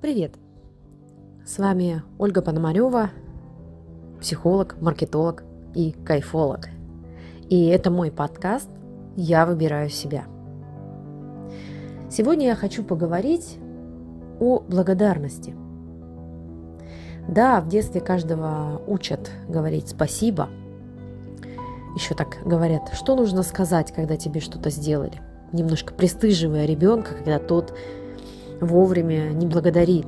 Привет! С вами Ольга Пономарева, психолог, маркетолог и кайфолог. И это мой подкаст «Я выбираю себя». Сегодня я хочу поговорить о благодарности. Да, в детстве каждого учат говорить спасибо. Еще так говорят, что нужно сказать, когда тебе что-то сделали. Немножко пристыживая ребенка, когда тот вовремя не благодарит.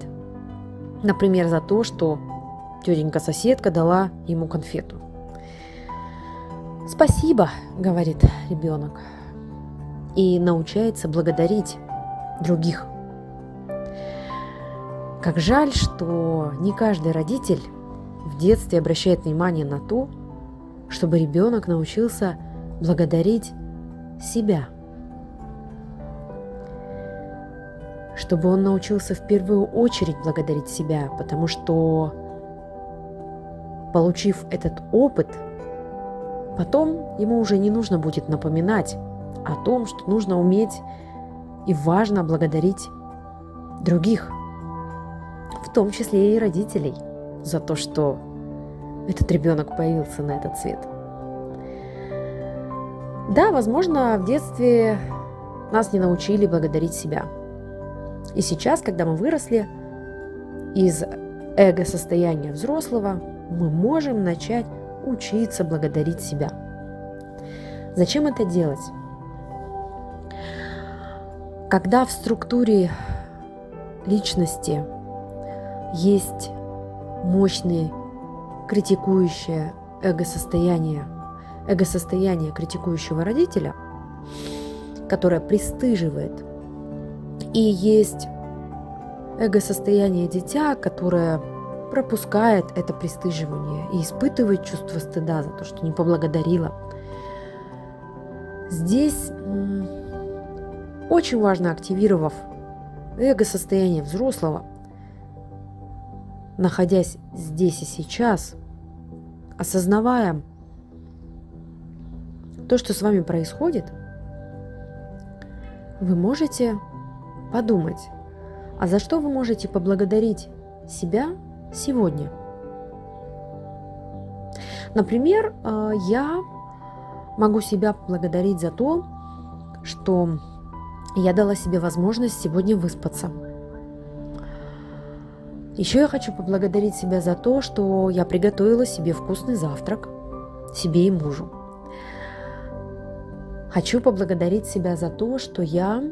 Например, за то, что тетенька-соседка дала ему конфету. «Спасибо», — говорит ребенок, и научается благодарить других. Как жаль, что не каждый родитель в детстве обращает внимание на то, чтобы ребенок научился благодарить себя – чтобы он научился в первую очередь благодарить себя, потому что, получив этот опыт, потом ему уже не нужно будет напоминать о том, что нужно уметь и важно благодарить других, в том числе и родителей, за то, что этот ребенок появился на этот свет. Да, возможно, в детстве нас не научили благодарить себя – и сейчас, когда мы выросли из эго-состояния взрослого, мы можем начать учиться благодарить себя. Зачем это делать? Когда в структуре личности есть мощное критикующее эго-состояние, эго-состояние критикующего родителя, которое пристыживает и есть эго-состояние дитя, которое пропускает это пристыживание и испытывает чувство стыда за то, что не поблагодарила. Здесь очень важно, активировав эго-состояние взрослого, находясь здесь и сейчас, осознавая то, что с вами происходит, вы можете подумать, а за что вы можете поблагодарить себя сегодня? Например, э, я могу себя поблагодарить за то, что я дала себе возможность сегодня выспаться. Еще я хочу поблагодарить себя за то, что я приготовила себе вкусный завтрак, себе и мужу. Хочу поблагодарить себя за то, что я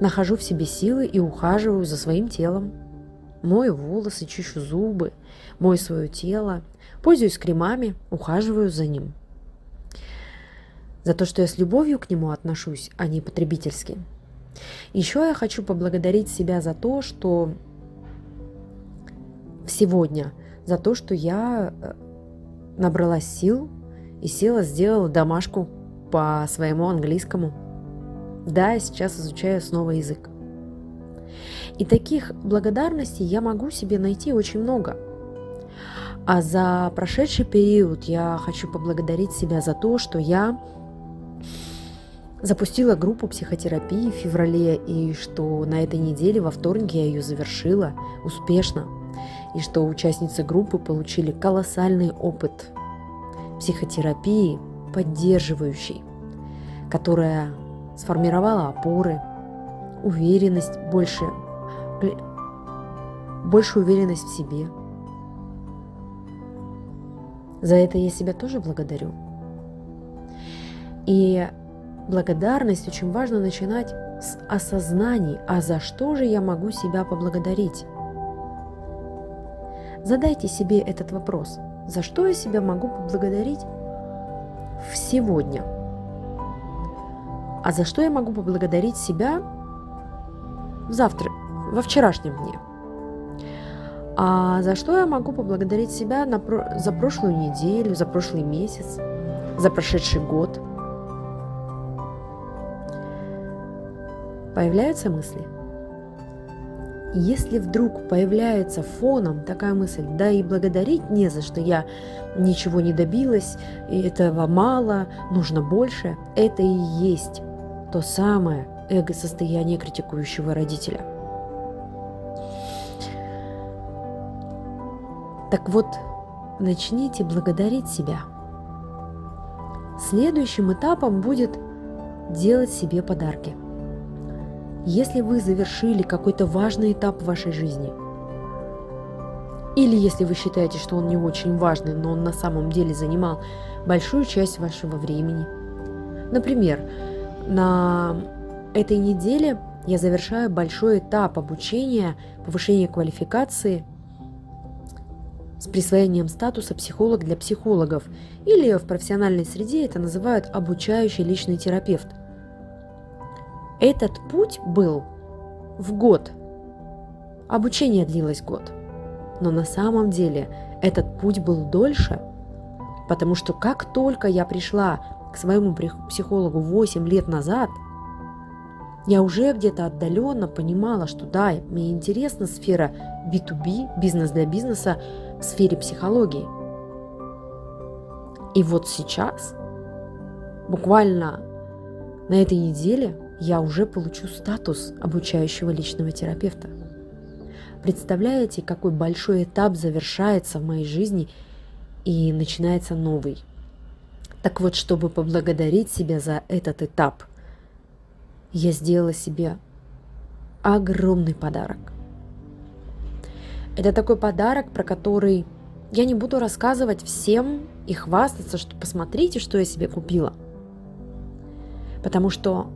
Нахожу в себе силы и ухаживаю за своим телом. Мою волосы, чищу зубы, мою свое тело, пользуюсь кремами, ухаживаю за ним. За то, что я с любовью к нему отношусь, а не потребительски. Еще я хочу поблагодарить себя за то, что сегодня, за то, что я э, набралась сил и села, сделала домашку по своему английскому – да, я сейчас изучаю снова язык. И таких благодарностей я могу себе найти очень много. А за прошедший период я хочу поблагодарить себя за то, что я запустила группу психотерапии в феврале, и что на этой неделе во вторник я ее завершила успешно, и что участницы группы получили колоссальный опыт психотерапии, поддерживающей, которая сформировала опоры, уверенность, больше, больше уверенность в себе. За это я себя тоже благодарю. И благодарность очень важно начинать с осознаний, а за что же я могу себя поблагодарить? Задайте себе этот вопрос. За что я себя могу поблагодарить в сегодня – а за что я могу поблагодарить себя завтра, во вчерашнем дне? А за что я могу поблагодарить себя на, за прошлую неделю, за прошлый месяц, за прошедший год? Появляются мысли? Если вдруг появляется фоном такая мысль, да и благодарить не за что, я ничего не добилась, этого мало, нужно больше, это и есть то самое эго-состояние критикующего родителя. Так вот, начните благодарить себя. Следующим этапом будет делать себе подарки. Если вы завершили какой-то важный этап в вашей жизни, или если вы считаете, что он не очень важный, но он на самом деле занимал большую часть вашего времени. Например, на этой неделе я завершаю большой этап обучения, повышения квалификации с присвоением статуса психолог для психологов, или в профессиональной среде это называют обучающий личный терапевт. Этот путь был в год. Обучение длилось год. Но на самом деле этот путь был дольше, потому что как только я пришла к своему психологу 8 лет назад – я уже где-то отдаленно понимала, что да, мне интересна сфера B2B, бизнес для бизнеса в сфере психологии. И вот сейчас, буквально на этой неделе, я уже получу статус обучающего личного терапевта. Представляете, какой большой этап завершается в моей жизни и начинается новый. Так вот, чтобы поблагодарить себя за этот этап – я сделала себе огромный подарок. Это такой подарок, про который я не буду рассказывать всем и хвастаться, что посмотрите, что я себе купила. Потому что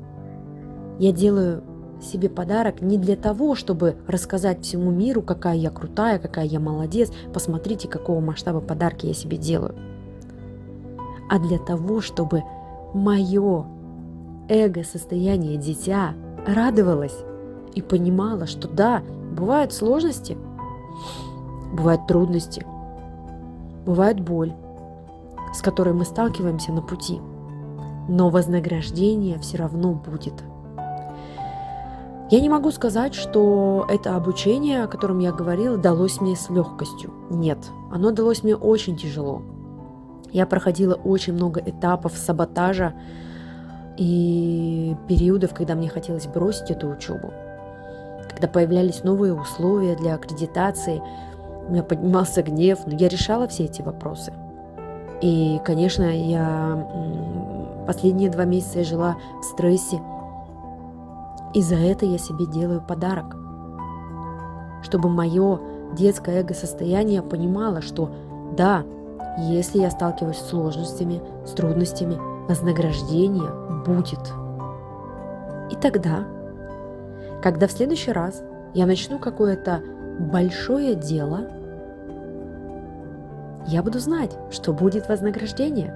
я делаю себе подарок не для того, чтобы рассказать всему миру, какая я крутая, какая я молодец, посмотрите, какого масштаба подарки я себе делаю, а для того, чтобы мое эго-состояние дитя радовалось и понимала, что да, бывают сложности, бывают трудности, бывает боль, с которой мы сталкиваемся на пути, но вознаграждение все равно будет. Я не могу сказать, что это обучение, о котором я говорила, далось мне с легкостью. Нет, оно далось мне очень тяжело. Я проходила очень много этапов саботажа, и периодов, когда мне хотелось бросить эту учебу. Когда появлялись новые условия для аккредитации, у меня поднимался гнев, но я решала все эти вопросы. И, конечно, я последние два месяца я жила в стрессе. И за это я себе делаю подарок. Чтобы мое детское эго-состояние понимало, что да, если я сталкиваюсь с сложностями, с трудностями, вознаграждение будет. И тогда, когда в следующий раз я начну какое-то большое дело, я буду знать, что будет вознаграждение.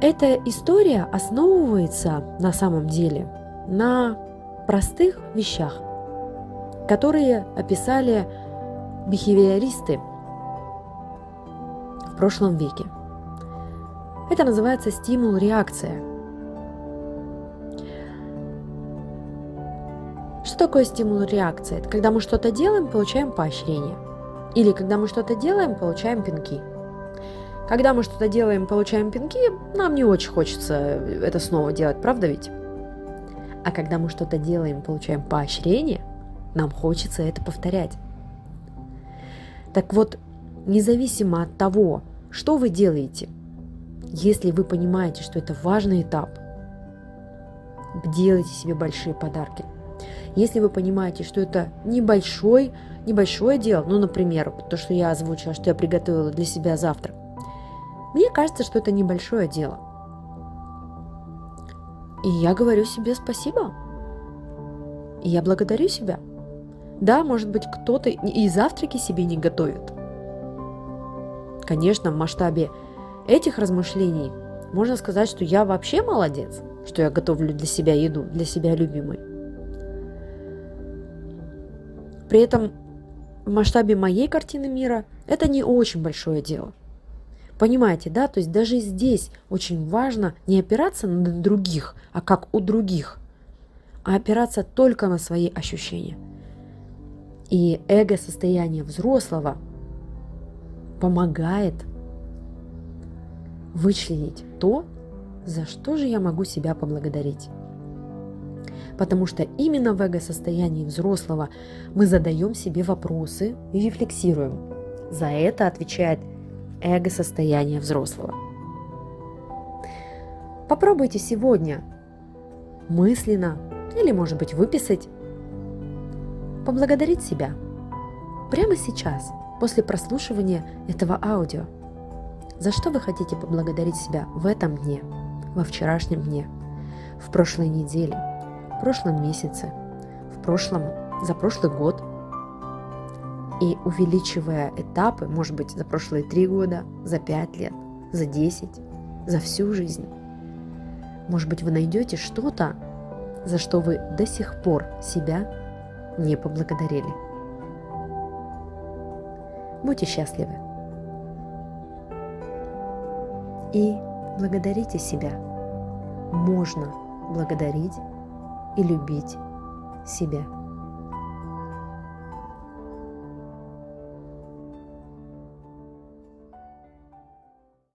Эта история основывается на самом деле на простых вещах, которые описали бихевиористы прошлом веке – это называется стимул-реакция. Что такое стимул-реакция? Это когда мы что-то делаем, получаем поощрение. Или когда мы что-то делаем, получаем пинки. Когда мы что-то делаем, получаем пинки, нам не очень хочется это снова делать, правда ведь? А когда мы что-то делаем, получаем поощрение, нам хочется это повторять. Так вот, независимо от того, что вы делаете – если вы понимаете, что это важный этап, делайте себе большие подарки. Если вы понимаете, что это небольшой, небольшое дело, ну, например, то, что я озвучила, что я приготовила для себя завтрак, мне кажется, что это небольшое дело. И я говорю себе спасибо. И я благодарю себя. Да, может быть, кто-то и завтраки себе не готовит. Конечно, в масштабе этих размышлений можно сказать, что я вообще молодец, что я готовлю для себя еду, для себя любимой. При этом в масштабе моей картины мира это не очень большое дело. Понимаете, да? То есть даже здесь очень важно не опираться на других, а как у других, а опираться только на свои ощущения. И эго-состояние взрослого помогает вычленить то, за что же я могу себя поблагодарить. Потому что именно в эго-состоянии взрослого мы задаем себе вопросы и рефлексируем. За это отвечает эго-состояние взрослого. Попробуйте сегодня мысленно или, может быть, выписать, поблагодарить себя прямо сейчас, после прослушивания этого аудио. За что вы хотите поблагодарить себя в этом дне, во вчерашнем дне, в прошлой неделе, в прошлом месяце, в прошлом, за прошлый год. И увеличивая этапы, может быть, за прошлые три года, за пять лет, за десять, за всю жизнь. Может быть, вы найдете что-то, за что вы до сих пор себя не поблагодарили. Будьте счастливы. И благодарите себя. Можно благодарить и любить себя.